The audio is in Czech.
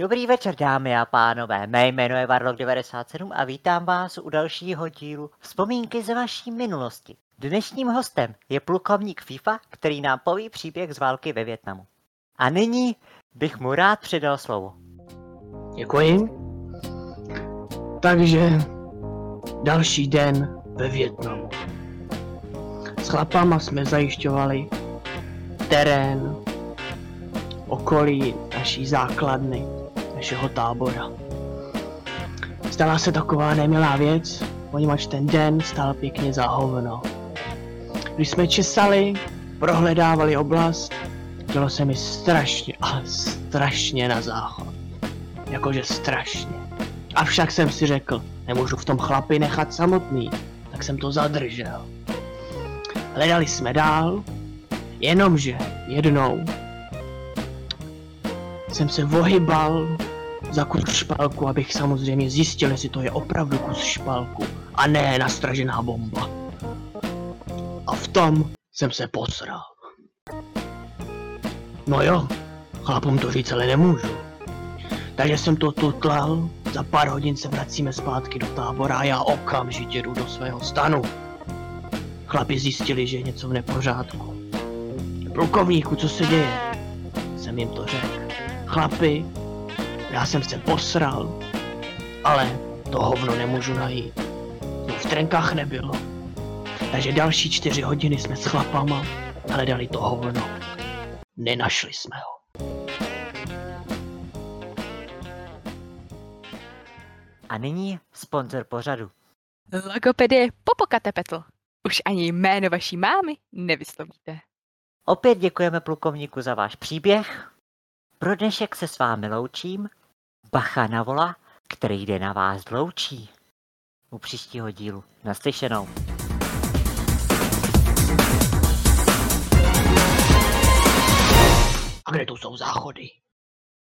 Dobrý večer, dámy a pánové. Mé jméno je Varlok97 a vítám vás u dalšího dílu Vzpomínky ze vaší minulosti. Dnešním hostem je plukovník FIFA, který nám poví příběh z války ve Větnamu. A nyní bych mu rád předal slovo. Děkuji. Takže další den ve Větnamu. S chlapama jsme zajišťovali terén, okolí naší základny, našeho tábora. Stala se taková nemilá věc, poněvadž ten den stál pěkně za hovno. Když jsme česali, prohledávali oblast, dělo se mi strašně, ale strašně na záchod. Jakože strašně. Avšak jsem si řekl, nemůžu v tom chlapi nechat samotný, tak jsem to zadržel. Hledali jsme dál, jenomže jednou jsem se vohybal za kus špalku, abych samozřejmě zjistil, jestli to je opravdu kus špalku a ne nastražená bomba. A v tom jsem se posral. No jo, chlapům to říct ale nemůžu. Takže jsem to tutlal, za pár hodin se vracíme zpátky do tábora a já okamžitě jdu do svého stanu. Chlapi zjistili, že je něco v nepořádku. Plukovníku, co se děje? Jsem jim to řekl. Chlapi, já jsem se posral, ale to hovno nemůžu najít. No v trenkách nebylo. Takže další čtyři hodiny jsme s chlapama hledali to hovno. Nenašli jsme ho. A nyní sponzor pořadu. Logopedie Popokatepetl. Už ani jméno vaší mámy nevyslovíte. Opět děkujeme plukovníku za váš příběh. Pro dnešek se s vámi loučím. Bacha na vola, který jde na vás dloučí. U příštího dílu. Naslyšenou. A kde tu jsou záchody?